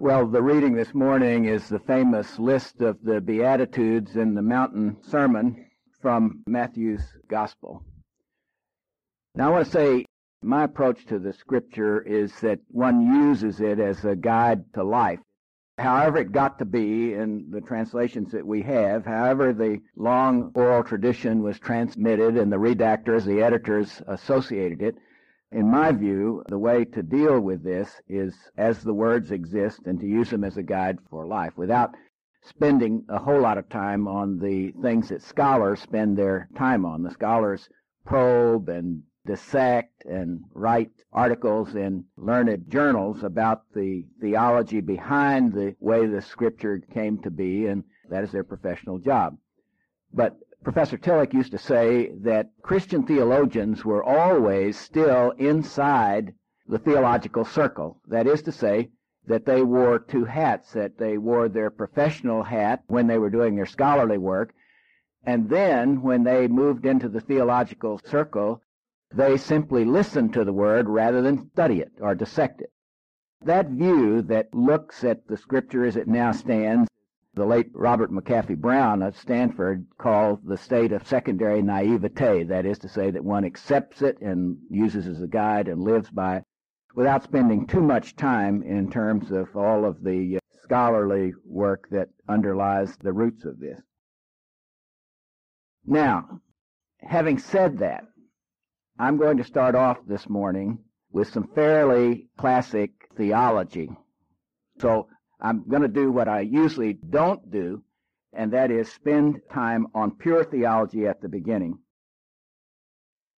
Well, the reading this morning is the famous list of the Beatitudes in the mountain sermon from Matthew's Gospel. Now, I want to say my approach to the scripture is that one uses it as a guide to life. However it got to be in the translations that we have, however the long oral tradition was transmitted and the redactors, the editors associated it, in my view, the way to deal with this is as the words exist and to use them as a guide for life without spending a whole lot of time on the things that scholars spend their time on. The scholars probe and dissect and write articles in learned journals about the theology behind the way the scripture came to be, and that is their professional job. But Professor Tillich used to say that Christian theologians were always still inside the theological circle. That is to say, that they wore two hats, that they wore their professional hat when they were doing their scholarly work, and then when they moved into the theological circle, they simply listened to the word rather than study it or dissect it. That view that looks at the scripture as it now stands the late Robert McAfee Brown at Stanford called the state of secondary naivete. That is to say that one accepts it and uses as a guide and lives by it without spending too much time in terms of all of the uh, scholarly work that underlies the roots of this. Now, having said that, I'm going to start off this morning with some fairly classic theology. So I'm going to do what I usually don't do, and that is spend time on pure theology at the beginning.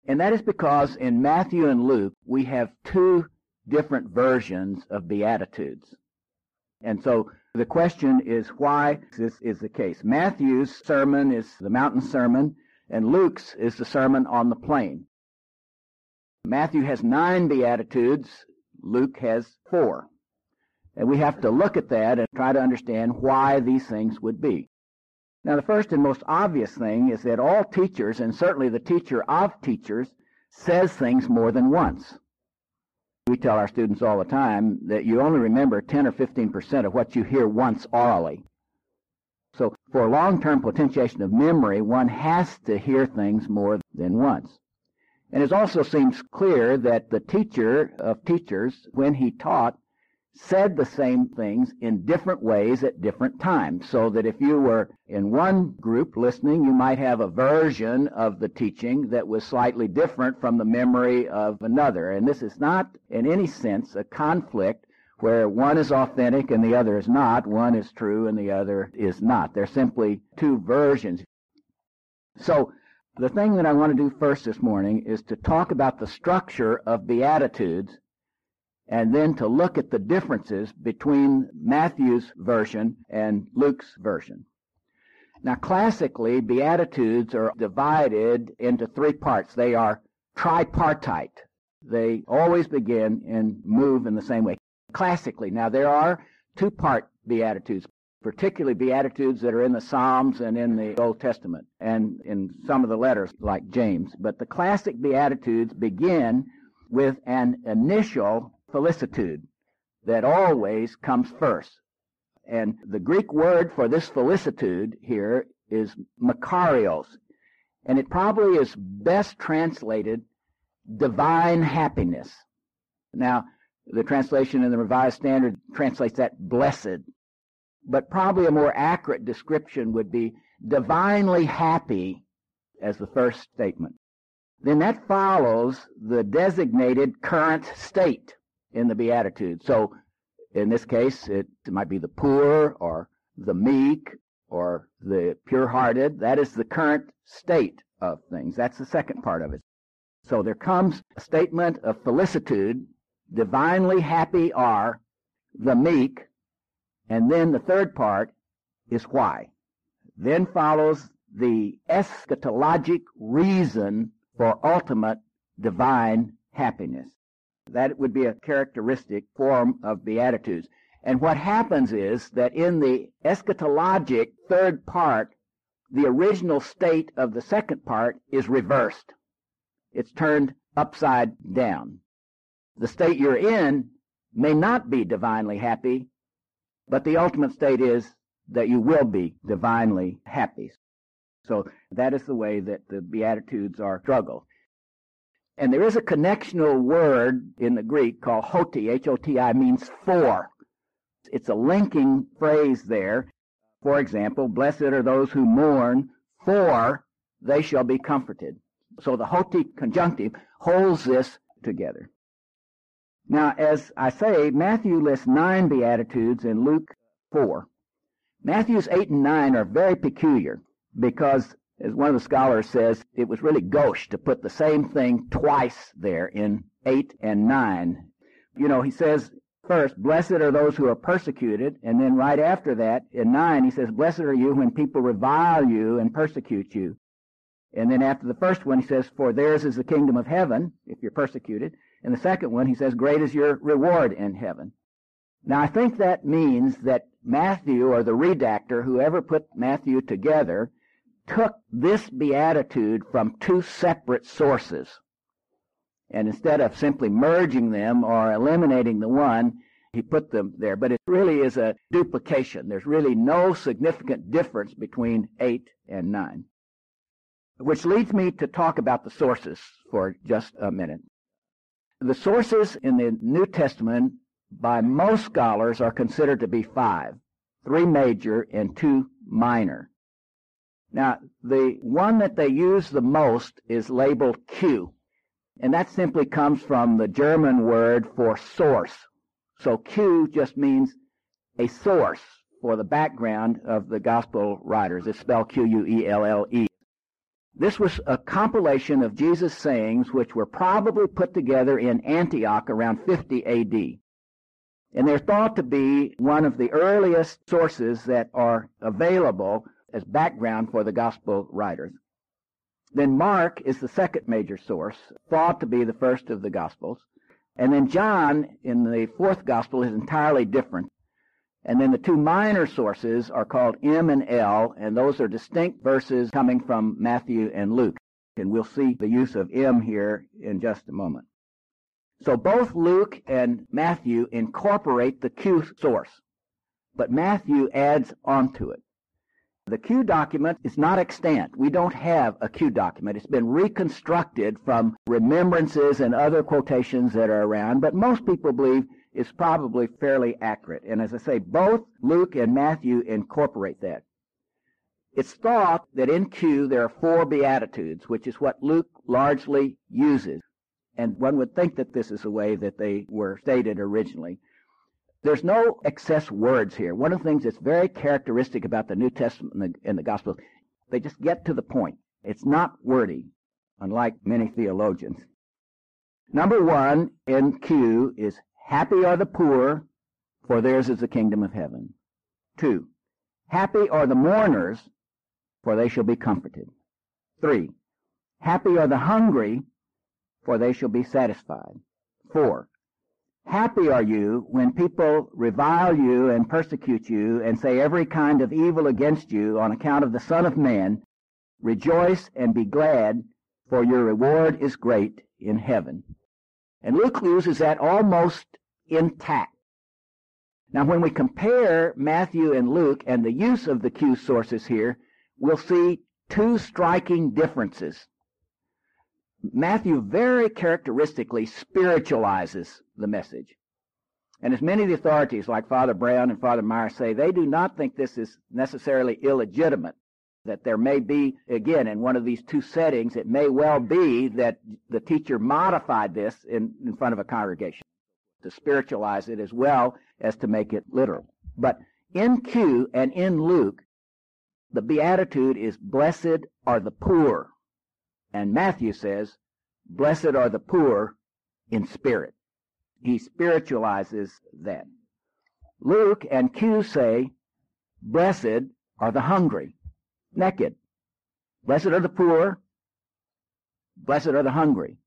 And that is because in Matthew and Luke, we have two different versions of Beatitudes. And so the question is why this is the case. Matthew's sermon is the mountain sermon, and Luke's is the sermon on the plain. Matthew has nine Beatitudes, Luke has four. And we have to look at that and try to understand why these things would be. Now, the first and most obvious thing is that all teachers, and certainly the teacher of teachers, says things more than once. We tell our students all the time that you only remember 10 or 15% of what you hear once orally. So for long-term potentiation of memory, one has to hear things more than once. And it also seems clear that the teacher of teachers, when he taught, said the same things in different ways at different times. So that if you were in one group listening, you might have a version of the teaching that was slightly different from the memory of another. And this is not in any sense a conflict where one is authentic and the other is not, one is true and the other is not. They're simply two versions. So the thing that I want to do first this morning is to talk about the structure of Beatitudes and then to look at the differences between Matthew's version and Luke's version. Now, classically, Beatitudes are divided into three parts. They are tripartite. They always begin and move in the same way. Classically, now there are two-part Beatitudes, particularly Beatitudes that are in the Psalms and in the Old Testament and in some of the letters like James. But the classic Beatitudes begin with an initial felicitude that always comes first. And the Greek word for this felicitude here is makarios. And it probably is best translated divine happiness. Now, the translation in the Revised Standard translates that blessed. But probably a more accurate description would be divinely happy as the first statement. Then that follows the designated current state in the Beatitudes. So in this case, it might be the poor or the meek or the pure-hearted. That is the current state of things. That's the second part of it. So there comes a statement of felicitude. Divinely happy are the meek. And then the third part is why. Then follows the eschatologic reason for ultimate divine happiness. That would be a characteristic form of Beatitudes. And what happens is that in the eschatologic third part, the original state of the second part is reversed. It's turned upside down. The state you're in may not be divinely happy, But the ultimate state is that you will be divinely happy. So that is the way that the Beatitudes are struggled. And there is a connectional word in the Greek called hoti, H-O-T-I, means for. It's a linking phrase there. For example, blessed are those who mourn, for they shall be comforted. So the hoti conjunctive holds this together. Now, as I say, Matthew lists nine Beatitudes and Luke four. Matthew's eight and nine are very peculiar because, as one of the scholars says, it was really gauche to put the same thing twice there in eight and nine. You know, he says first, blessed are those who are persecuted, and then right after that, in nine, he says, blessed are you when people revile you and persecute you. And then after the first one, he says, for theirs is the kingdom of heaven, if you're persecuted. And the second one, he says, great is your reward in heaven. Now, I think that means that Matthew, or the redactor, whoever put Matthew together, took this beatitude from two separate sources. And instead of simply merging them or eliminating the one, he put them there. But it really is a duplication. There's really no significant difference between 8 and 9. Which leads me to talk about the sources for just a minute. The sources in the New Testament by most scholars are considered to be five, three major and two minor. Now, the one that they use the most is labeled Q, and that simply comes from the German word for source. So Q just means a source for the background of the gospel writers. It's spelled Q-U-E-L-L-E. This was a compilation of Jesus' sayings which were probably put together in Antioch around 50 AD. And they're thought to be one of the earliest sources that are available as background for the gospel writers. Then Mark is the second major source, thought to be the first of the gospels. And then John in the fourth gospel is entirely different. And then the two minor sources are called M and L, and those are distinct verses coming from Matthew and Luke. And we'll see the use of M here in just a moment. So both Luke and Matthew incorporate the Q source, but Matthew adds onto it. The Q document is not extant. We don't have a Q document. It's been reconstructed from remembrances and other quotations that are around, but most people believe it's probably fairly accurate. And as I say, both Luke and Matthew incorporate that. It's thought that in Q there are four Beatitudes, which is what Luke largely uses. And one would think that this is the way that they were stated originally. There's no excess words here. One of the things that's very characteristic about the New Testament and the, and the Gospels, they just get to the point. It's not wordy, unlike many theologians. Number one in Q is happy are the poor, for theirs is the kingdom of heaven. Two, happy are the mourners, for they shall be comforted. Three, happy are the hungry, for they shall be satisfied. Four, Happy are you when people revile you and persecute you and say every kind of evil against you on account of the Son of Man. Rejoice and be glad, for your reward is great in heaven. And Luke uses that almost intact. Now, when we compare Matthew and Luke and the use of the Q sources here, we'll see two striking differences. Matthew very characteristically spiritualizes the message. And as many of the authorities, like Father Brown and Father Meier, say, they do not think this is necessarily illegitimate. That there may be, again, in one of these two settings, it may well be that the teacher modified this in, in front of a congregation to spiritualize it as well as to make it literal. But in Q and in Luke, the beatitude is blessed are the poor. And Matthew says, blessed are the poor in spirit. He spiritualizes that. Luke and Q say, blessed are the hungry, naked. Blessed are the poor. Blessed are the hungry.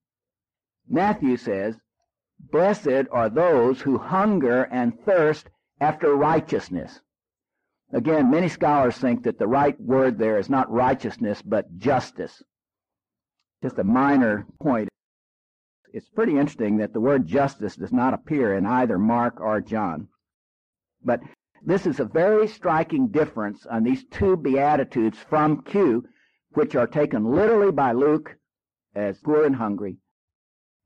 Matthew says, blessed are those who hunger and thirst after righteousness. Again, many scholars think that the right word there is not righteousness, but justice just a minor point. It's pretty interesting that the word justice does not appear in either Mark or John. But This is a very striking difference on these two Beatitudes from Q, which are taken literally by Luke as poor and hungry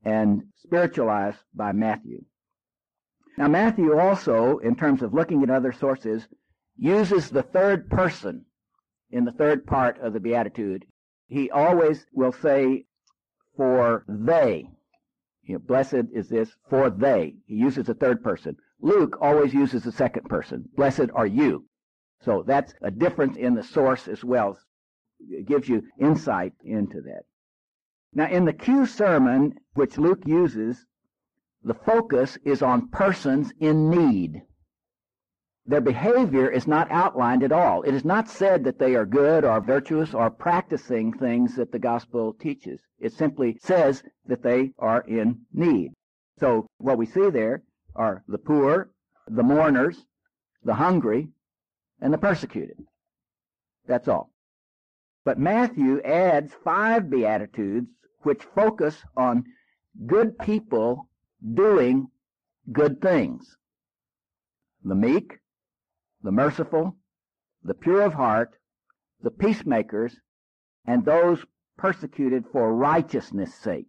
and spiritualized by Matthew. Now, Matthew also, in terms of looking at other sources, uses the third person in the third part of the Beatitude. He always will say, for they. You know, blessed is this, for they. He uses the third person. Luke always uses the second person. Blessed are you. So that's a difference in the source as well. It gives you insight into that. Now, in the Q sermon, which Luke uses, the focus is on persons in need. Their behavior is not outlined at all. It is not said that they are good or virtuous or practicing things that the gospel teaches. It simply says that they are in need. So what we see there are the poor, the mourners, the hungry, and the persecuted. That's all. But Matthew adds five Beatitudes which focus on good people doing good things. The meek, the merciful, the pure of heart, the peacemakers, and those persecuted for righteousness' sake.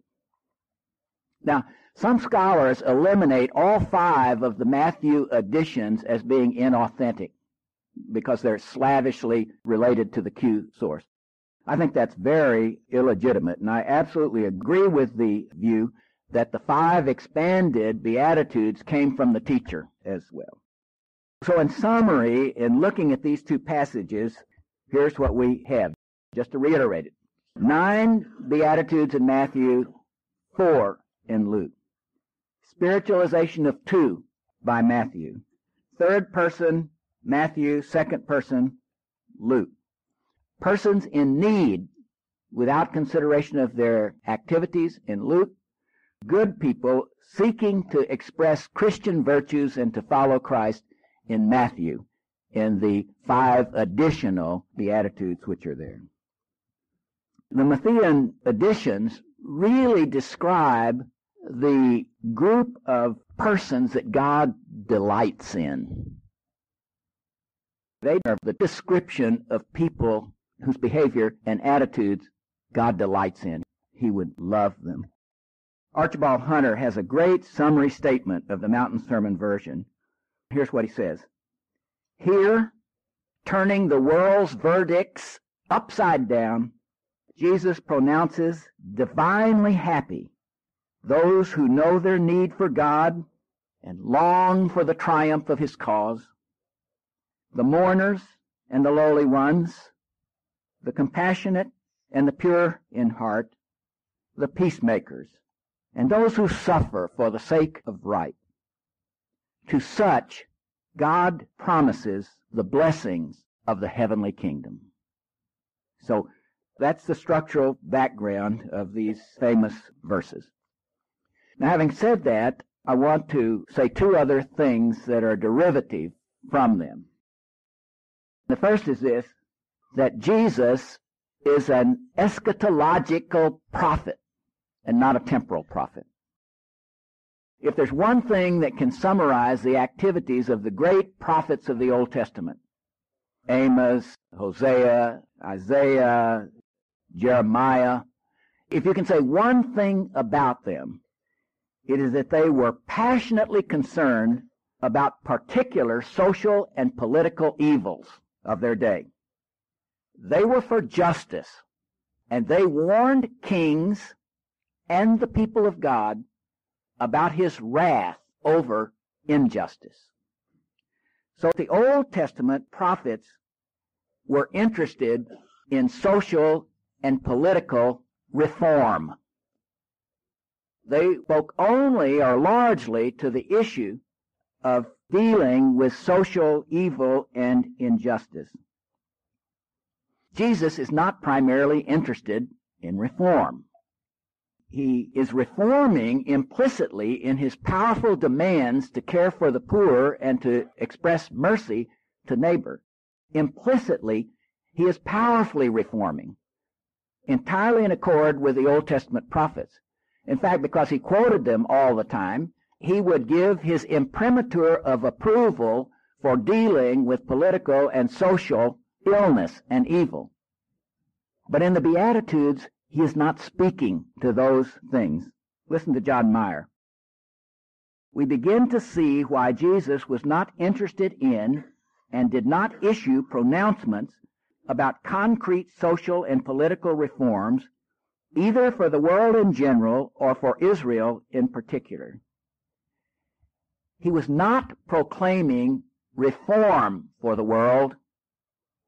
Now, some scholars eliminate all five of the Matthew additions as being inauthentic because they're slavishly related to the Q source. I think that's very illegitimate, and I absolutely agree with the view that the five expanded Beatitudes came from the teacher as well. So in summary, in looking at these two passages, here's what we have. Just to reiterate it. Nine Beatitudes in Matthew, four in Luke. Spiritualization of two by Matthew. Third person, Matthew. Second person, Luke persons in need without consideration of their activities in Luke, good people seeking to express Christian virtues and to follow Christ in Matthew in the five additional Beatitudes which are there. The Matthean additions really describe the group of persons that God delights in. They are the description of people whose behavior and attitudes God delights in. He would love them. Archibald Hunter has a great summary statement of the Mountain Sermon version. Here's what he says. Here, turning the world's verdicts upside down, Jesus pronounces divinely happy those who know their need for God and long for the triumph of his cause, the mourners and the lowly ones, the compassionate and the pure in heart, the peacemakers, and those who suffer for the sake of right. To such, God promises the blessings of the heavenly kingdom. So that's the structural background of these famous verses. Now, having said that, I want to say two other things that are derivative from them. The first is this that Jesus is an eschatological prophet and not a temporal prophet. If there's one thing that can summarize the activities of the great prophets of the Old Testament, Amos, Hosea, Isaiah, Jeremiah, if you can say one thing about them, it is that they were passionately concerned about particular social and political evils of their day. They were for justice, and they warned kings and the people of God about his wrath over injustice. So the Old Testament prophets were interested in social and political reform. They spoke only or largely to the issue of dealing with social evil and injustice. Jesus is not primarily interested in reform. He is reforming implicitly in his powerful demands to care for the poor and to express mercy to neighbor. Implicitly, he is powerfully reforming, entirely in accord with the Old Testament prophets. In fact, because he quoted them all the time, he would give his imprimatur of approval for dealing with political and social illness and evil. But in the Beatitudes, he is not speaking to those things. Listen to John Meier. We begin to see why Jesus was not interested in and did not issue pronouncements about concrete social and political reforms, either for the world in general or for Israel in particular. He was not proclaiming reform for the world.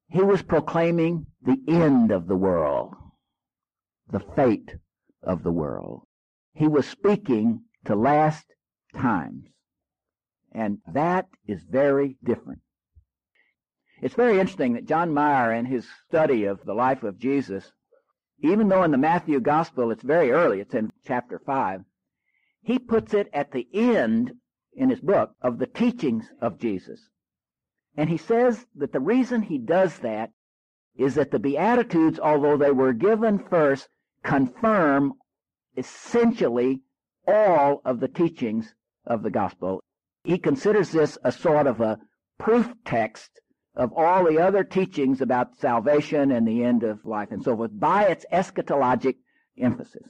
He was proclaiming the end of the world, the fate of the world. He was speaking to last times. And that is very different. It's very interesting that John Meier, in his study of the life of Jesus, even though in the Matthew Gospel it's very early, it's in chapter 5, he puts it at the end in his book of the teachings of Jesus. And he says that the reason he does that is that the Beatitudes, although they were given first, confirm essentially all of the teachings of the gospel. He considers this a sort of a proof text of all the other teachings about salvation and the end of life and so forth by its eschatologic emphasis.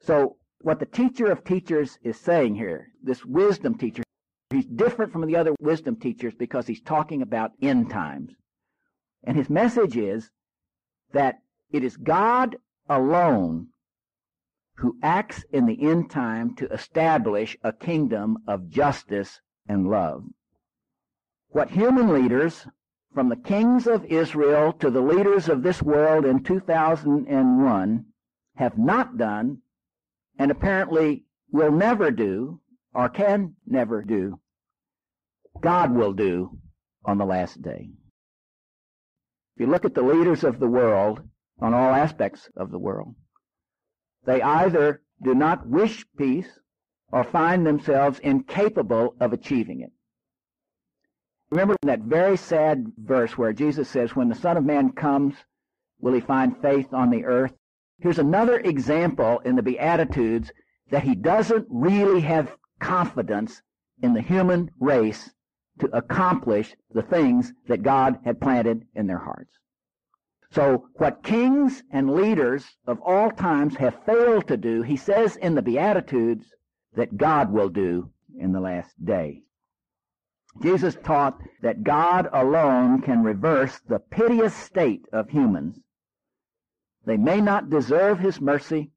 So what the teacher of teachers is saying here, this wisdom teacher, he's different from the other wisdom teachers because he's talking about end times. And his message is that it is God alone who acts in the end time to establish a kingdom of justice and love what human leaders, from the kings of Israel to the leaders of this world in 2001, have not done, and apparently will never do, or can never do, God will do on the last day. If you look at the leaders of the world, on all aspects of the world, they either do not wish peace or find themselves incapable of achieving it. Remember that very sad verse where Jesus says, When the Son of Man comes, will he find faith on the earth? Here's another example in the Beatitudes that he doesn't really have confidence in the human race to accomplish the things that God had planted in their hearts. So what kings and leaders of all times have failed to do, he says in the Beatitudes that God will do in the last day. Jesus taught that God alone can reverse the piteous state of humans. They may not deserve his mercy,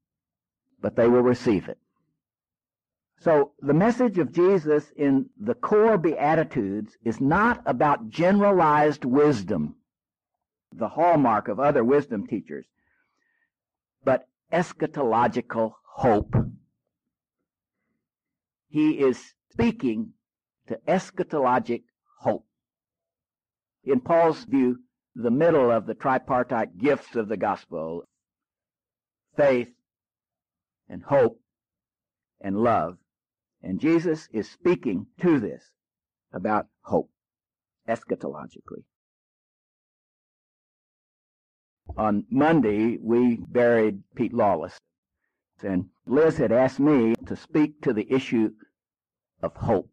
but they will receive it. So the message of Jesus in the core Beatitudes is not about generalized wisdom, the hallmark of other wisdom teachers, but eschatological hope. He is speaking to eschatologic hope. In Paul's view, the middle of the tripartite gifts of the gospel, faith and hope and love. And Jesus is speaking to this about hope, eschatologically. On Monday, we buried Pete Lawless. And Liz had asked me to speak to the issue of hope.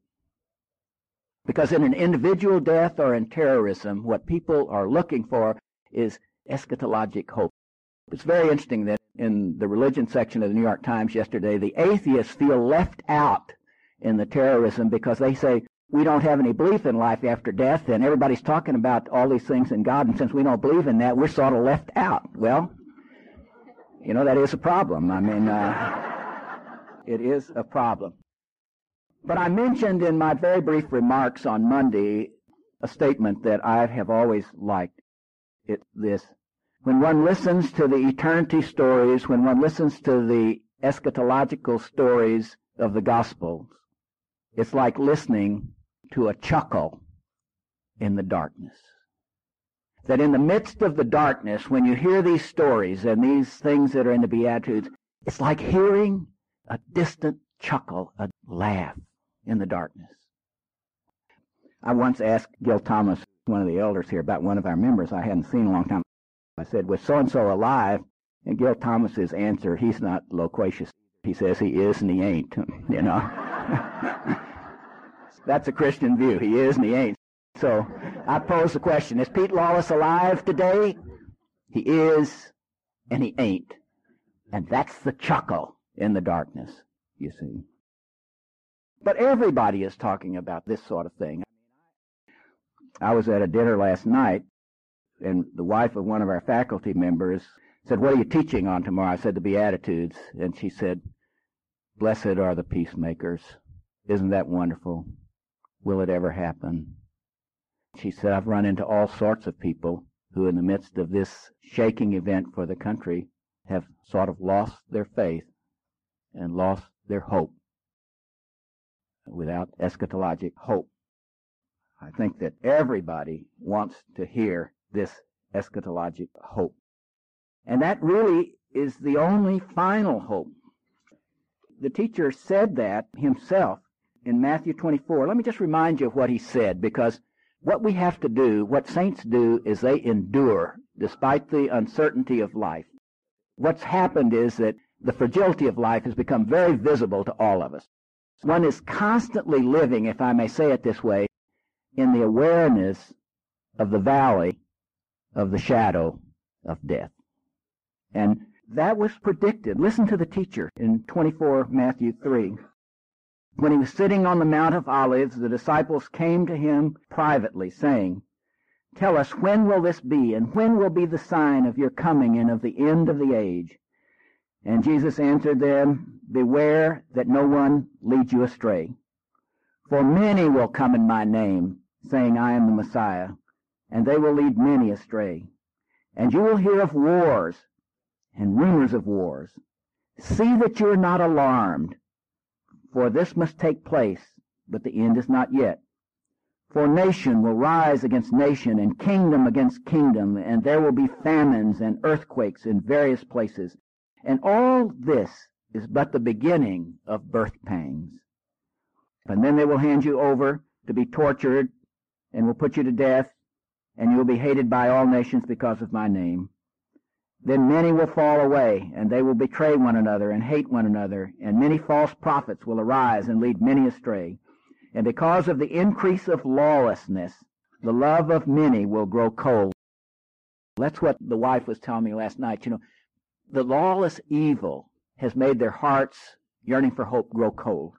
Because in an individual death or in terrorism, what people are looking for is eschatologic hope. It's very interesting that in the religion section of the New York Times yesterday, the atheists feel left out in the terrorism because they say, we don't have any belief in life after death, and everybody's talking about all these things in God, and since we don't believe in that, we're sort of left out. Well, you know, that is a problem. I mean, uh, it is a problem. But I mentioned in my very brief remarks on Monday a statement that I have always liked. It's this. When one listens to the eternity stories, when one listens to the eschatological stories of the Gospels, it's like listening to a chuckle in the darkness. That in the midst of the darkness, when you hear these stories and these things that are in the Beatitudes, it's like hearing a distant chuckle, a laugh in the darkness. I once asked Gil Thomas, one of the elders here, about one of our members I hadn't seen in a long time. I said, was so-and-so alive? And Gil Thomas's answer, he's not loquacious. He says he is and he ain't, you know. That's a Christian view. He is and he ain't. So I pose the question, is Pete Lawless alive today? He is, and he ain't. And that's the chuckle in the darkness, you see. But everybody is talking about this sort of thing. I was at a dinner last night, and the wife of one of our faculty members said, What are you teaching on tomorrow? I said, The Beatitudes. And she said, Blessed are the peacemakers. Isn't that wonderful? Will it ever happen? She said, I've run into all sorts of people who, in the midst of this shaking event for the country, have sort of lost their faith and lost their hope without eschatologic hope. I think that everybody wants to hear this eschatologic hope. And that really is the only final hope. The teacher said that himself in Matthew 24. Let me just remind you of what he said because what we have to do, what saints do, is they endure despite the uncertainty of life. What's happened is that the fragility of life has become very visible to all of us. One is constantly living, if I may say it this way, in the awareness of the valley of the shadow of death. And that was predicted. Listen to the teacher in 24 Matthew 3. When he was sitting on the Mount of Olives, the disciples came to him privately, saying, Tell us, when will this be, and when will be the sign of your coming and of the end of the age? And Jesus answered them, Beware that no one leads you astray. For many will come in my name, saying, I am the Messiah, and they will lead many astray. And you will hear of wars and rumors of wars. See that you are not alarmed, for this must take place, but the end is not yet. For nation will rise against nation, and kingdom against kingdom, and there will be famines and earthquakes in various places. And all this is but the beginning of birth pangs. And then they will hand you over to be tortured and will put you to death, and you will be hated by all nations because of my name. Then many will fall away, and they will betray one another and hate one another, and many false prophets will arise and lead many astray. And because of the increase of lawlessness, the love of many will grow cold. That's what the wife was telling me last night. You know, the lawless evil has made their hearts yearning for hope grow cold.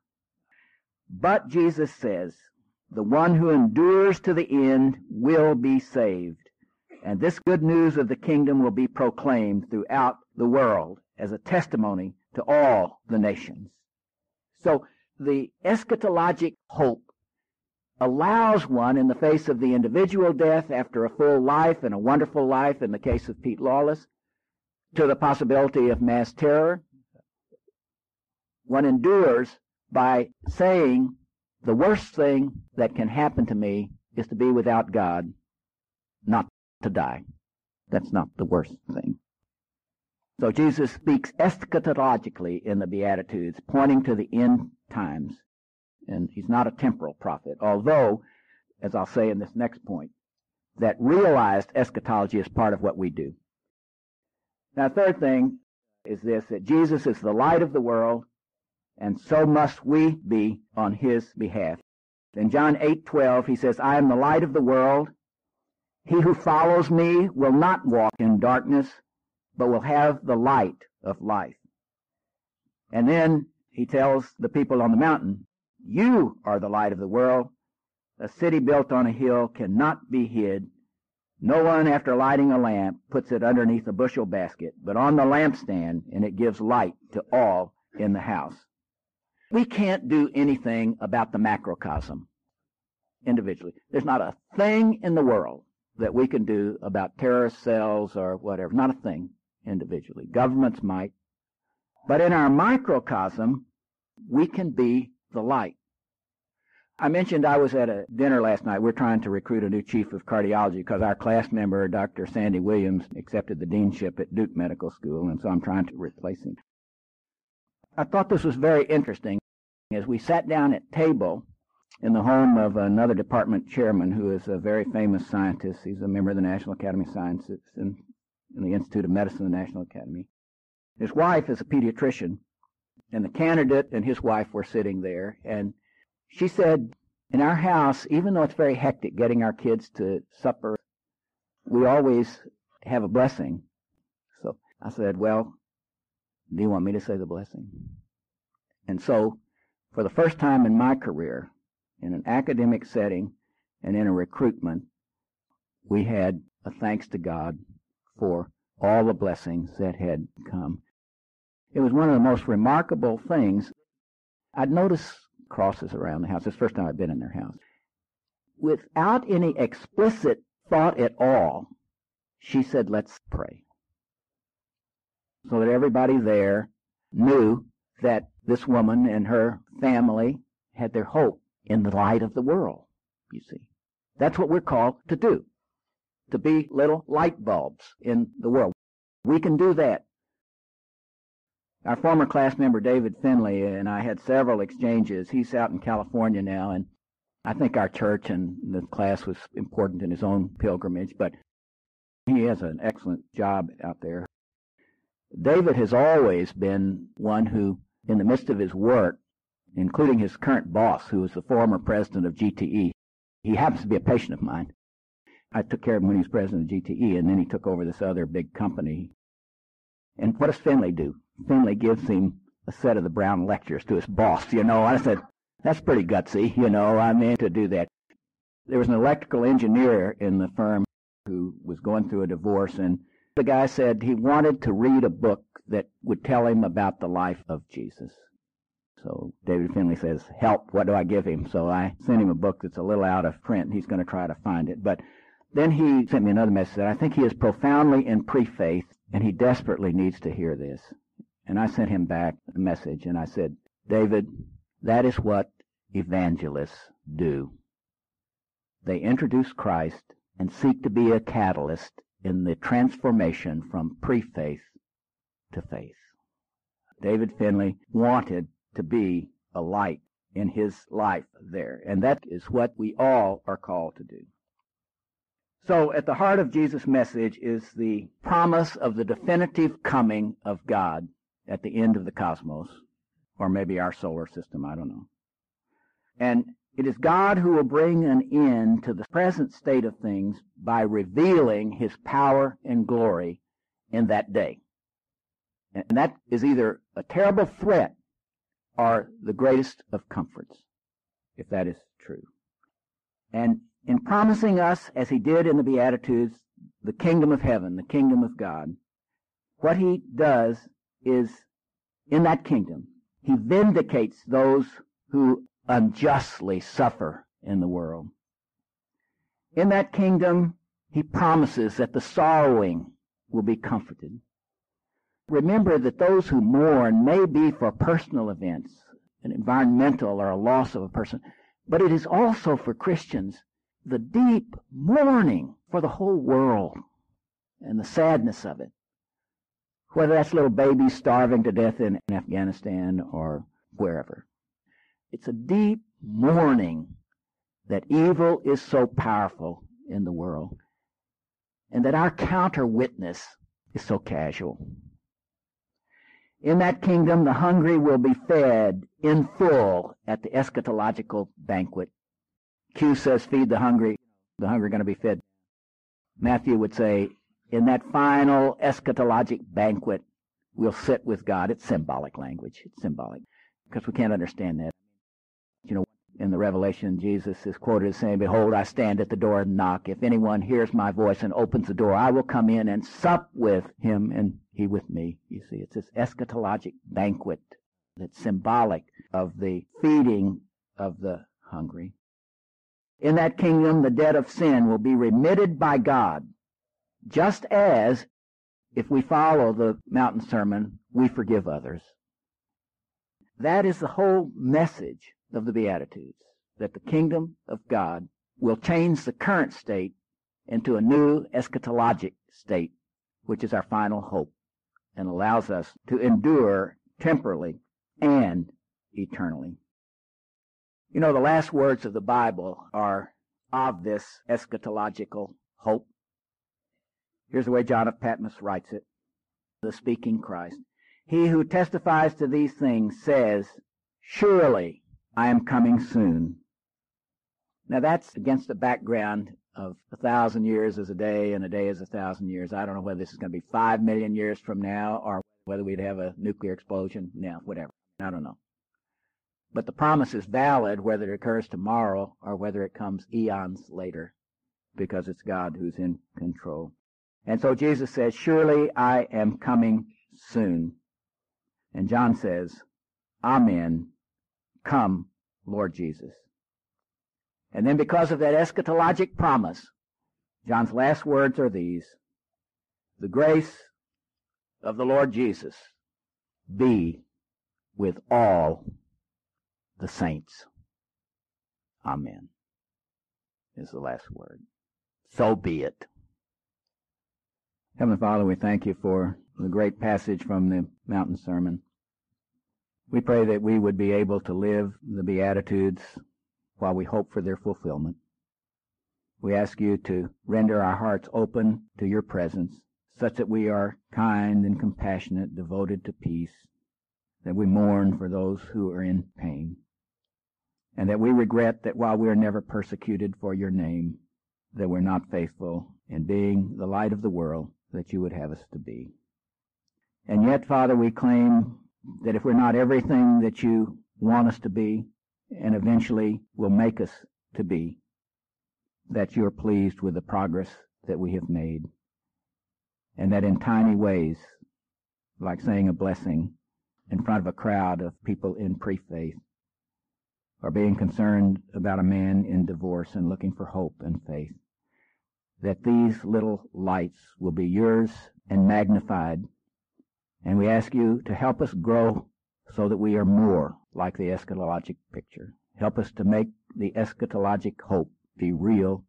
But Jesus says, the one who endures to the end will be saved. And this good news of the kingdom will be proclaimed throughout the world as a testimony to all the nations. So the eschatologic hope allows one in the face of the individual death after a full life and a wonderful life in the case of Pete Lawless to the possibility of mass terror. One endures by saying the worst thing that can happen to me is to be without God, not to die. That's not the worst thing. So Jesus speaks eschatologically in the Beatitudes, pointing to the end times. And he's not a temporal prophet, although, as I'll say in this next point, that realized eschatology is part of what we do. Now, third thing is this, that Jesus is the light of the world, and so must we be on his behalf. In John 8:12 he says, "I am the light of the world. He who follows me will not walk in darkness, but will have the light of life." And then he tells the people on the mountain, "You are the light of the world. A city built on a hill cannot be hid. No one, after lighting a lamp, puts it underneath a bushel basket, but on the lampstand, and it gives light to all in the house." We can't do anything about the macrocosm individually. There's not a thing in the world that we can do about terrorist cells or whatever. Not a thing individually. Governments might. But in our microcosm, we can be the light. I mentioned I was at a dinner last night. We're trying to recruit a new chief of cardiology because our class member, Dr. Sandy Williams, accepted the deanship at Duke Medical School, and so I'm trying to replace him. I thought this was very interesting. As we sat down at table in the home of another department chairman who is a very famous scientist, he's a member of the National Academy of Sciences and in the Institute of Medicine of the National Academy. His wife is a pediatrician, and the candidate and his wife were sitting there, and she said, In our house, even though it's very hectic getting our kids to supper, we always have a blessing. So I said, well, do you want me to say the blessing? And so, for the first time in my career, in an academic setting and in a recruitment, we had a thanks to God for all the blessings that had come. It was one of the most remarkable things. I'd noticed crosses around the house. This first time I'd been in their house. Without any explicit thought at all, she said, let's pray. So that everybody there knew that this woman and her family had their hope in the light of the world, you see. That's what we're called to do. To be little light bulbs in the world. We can do that. Our former class member David Finley and I had several exchanges. He's out in California now and I think our church and the class was important in his own pilgrimage, but he has an excellent job out there. David has always been one who, in the midst of his work, including his current boss, who was the former president of GTE, he happens to be a patient of mine. I took care of him when he was president of GTE, and then he took over this other big company. And what does Finley do? Finley gives him a set of the Brown lectures to his boss, you know. I said, that's pretty gutsy, you know, I mean, to do that. There was an electrical engineer in the firm who was going through a divorce, and the guy said he wanted to read a book that would tell him about the life of Jesus. So David Finley says, help, what do I give him? So I sent him a book that's a little out of print. He's going to try to find it. But then he sent me another message that I think he is profoundly in pre-faith and he desperately needs to hear this. And I sent him back a message and I said, David, that is what evangelists do. They introduce Christ and seek to be a catalyst in the transformation from pre-faith to faith. David Finley wanted to be a light in his life there, and that is what we all are called to do. So at the heart of Jesus' message is the promise of the definitive coming of God at the end of the cosmos, or maybe our solar system, I don't know. And it is God who will bring an end to the present state of things by revealing his power and glory in that day. And that is either a terrible threat or the greatest of comforts, if that is true. And in promising us, as he did in the Beatitudes, the kingdom of heaven, the kingdom of God, what he does is, in that kingdom, he vindicates those who unjustly suffer in the world. In that kingdom, he promises that the sorrowing will be comforted. Remember that those who mourn may be for personal events, an environmental or a loss of a person, but it is also for Christians the deep mourning for the whole world and the sadness of it. Whether that's little babies starving to death in Afghanistan or wherever. It's a deep mourning that evil is so powerful in the world and that our counter witness is so casual. In that kingdom, the hungry will be fed in full at the eschatological banquet. Q says, feed the hungry. The hungry are going to be fed. Matthew would say, in that final eschatologic banquet, we'll sit with God. It's symbolic language. It's symbolic because we can't understand that you know, in the Revelation, Jesus is quoted as saying, Behold, I stand at the door and knock. If anyone hears my voice and opens the door, I will come in and sup with him and he with me. You see, it's this eschatologic banquet that's symbolic of the feeding of the hungry. In that kingdom, the debt of sin will be remitted by God, just as, if we follow the mountain sermon, we forgive others. That is the whole message of the Beatitudes, that the kingdom of God will change the current state into a new eschatologic state, which is our final hope and allows us to endure temporally and eternally. You know, the last words of the Bible are of this eschatological hope. Here's the way John of Patmos writes it, the speaking Christ. He who testifies to these things says, Surely I am coming soon. Now that's against the background of a thousand years as a day and a day as a thousand years. I don't know whether this is going to be five million years from now or whether we'd have a nuclear explosion. Now, whatever. I don't know. But the promise is valid whether it occurs tomorrow or whether it comes eons later because it's God who's in control. And so Jesus says, surely I am coming soon. And John says, Amen. Come, Lord Jesus. And then because of that eschatologic promise, John's last words are these. The grace of the Lord Jesus be with all the saints. Amen. Is the last word. So be it. Heavenly Father, we thank you for the great passage from the mountain sermon. We pray that we would be able to live the Beatitudes while we hope for their fulfillment. We ask you to render our hearts open to your presence, such that we are kind and compassionate, devoted to peace, that we mourn for those who are in pain, and that we regret that while we are never persecuted for your name, that we're not faithful in being the light of the world that you would have us to be. And yet, Father, we claim that if we're not everything that you want us to be, and eventually will make us to be, that you're pleased with the progress that we have made. And that in tiny ways, like saying a blessing in front of a crowd of people in pre-faith, or being concerned about a man in divorce and looking for hope and faith, that these little lights will be yours and magnified. And we ask you to help us grow so that we are more like the eschatologic picture. Help us to make the eschatologic hope be real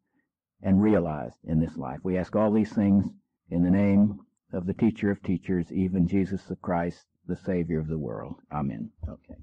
and realized in this life. We ask all these things in the name of the teacher of teachers, even Jesus the Christ, the Savior of the world. Amen. Okay.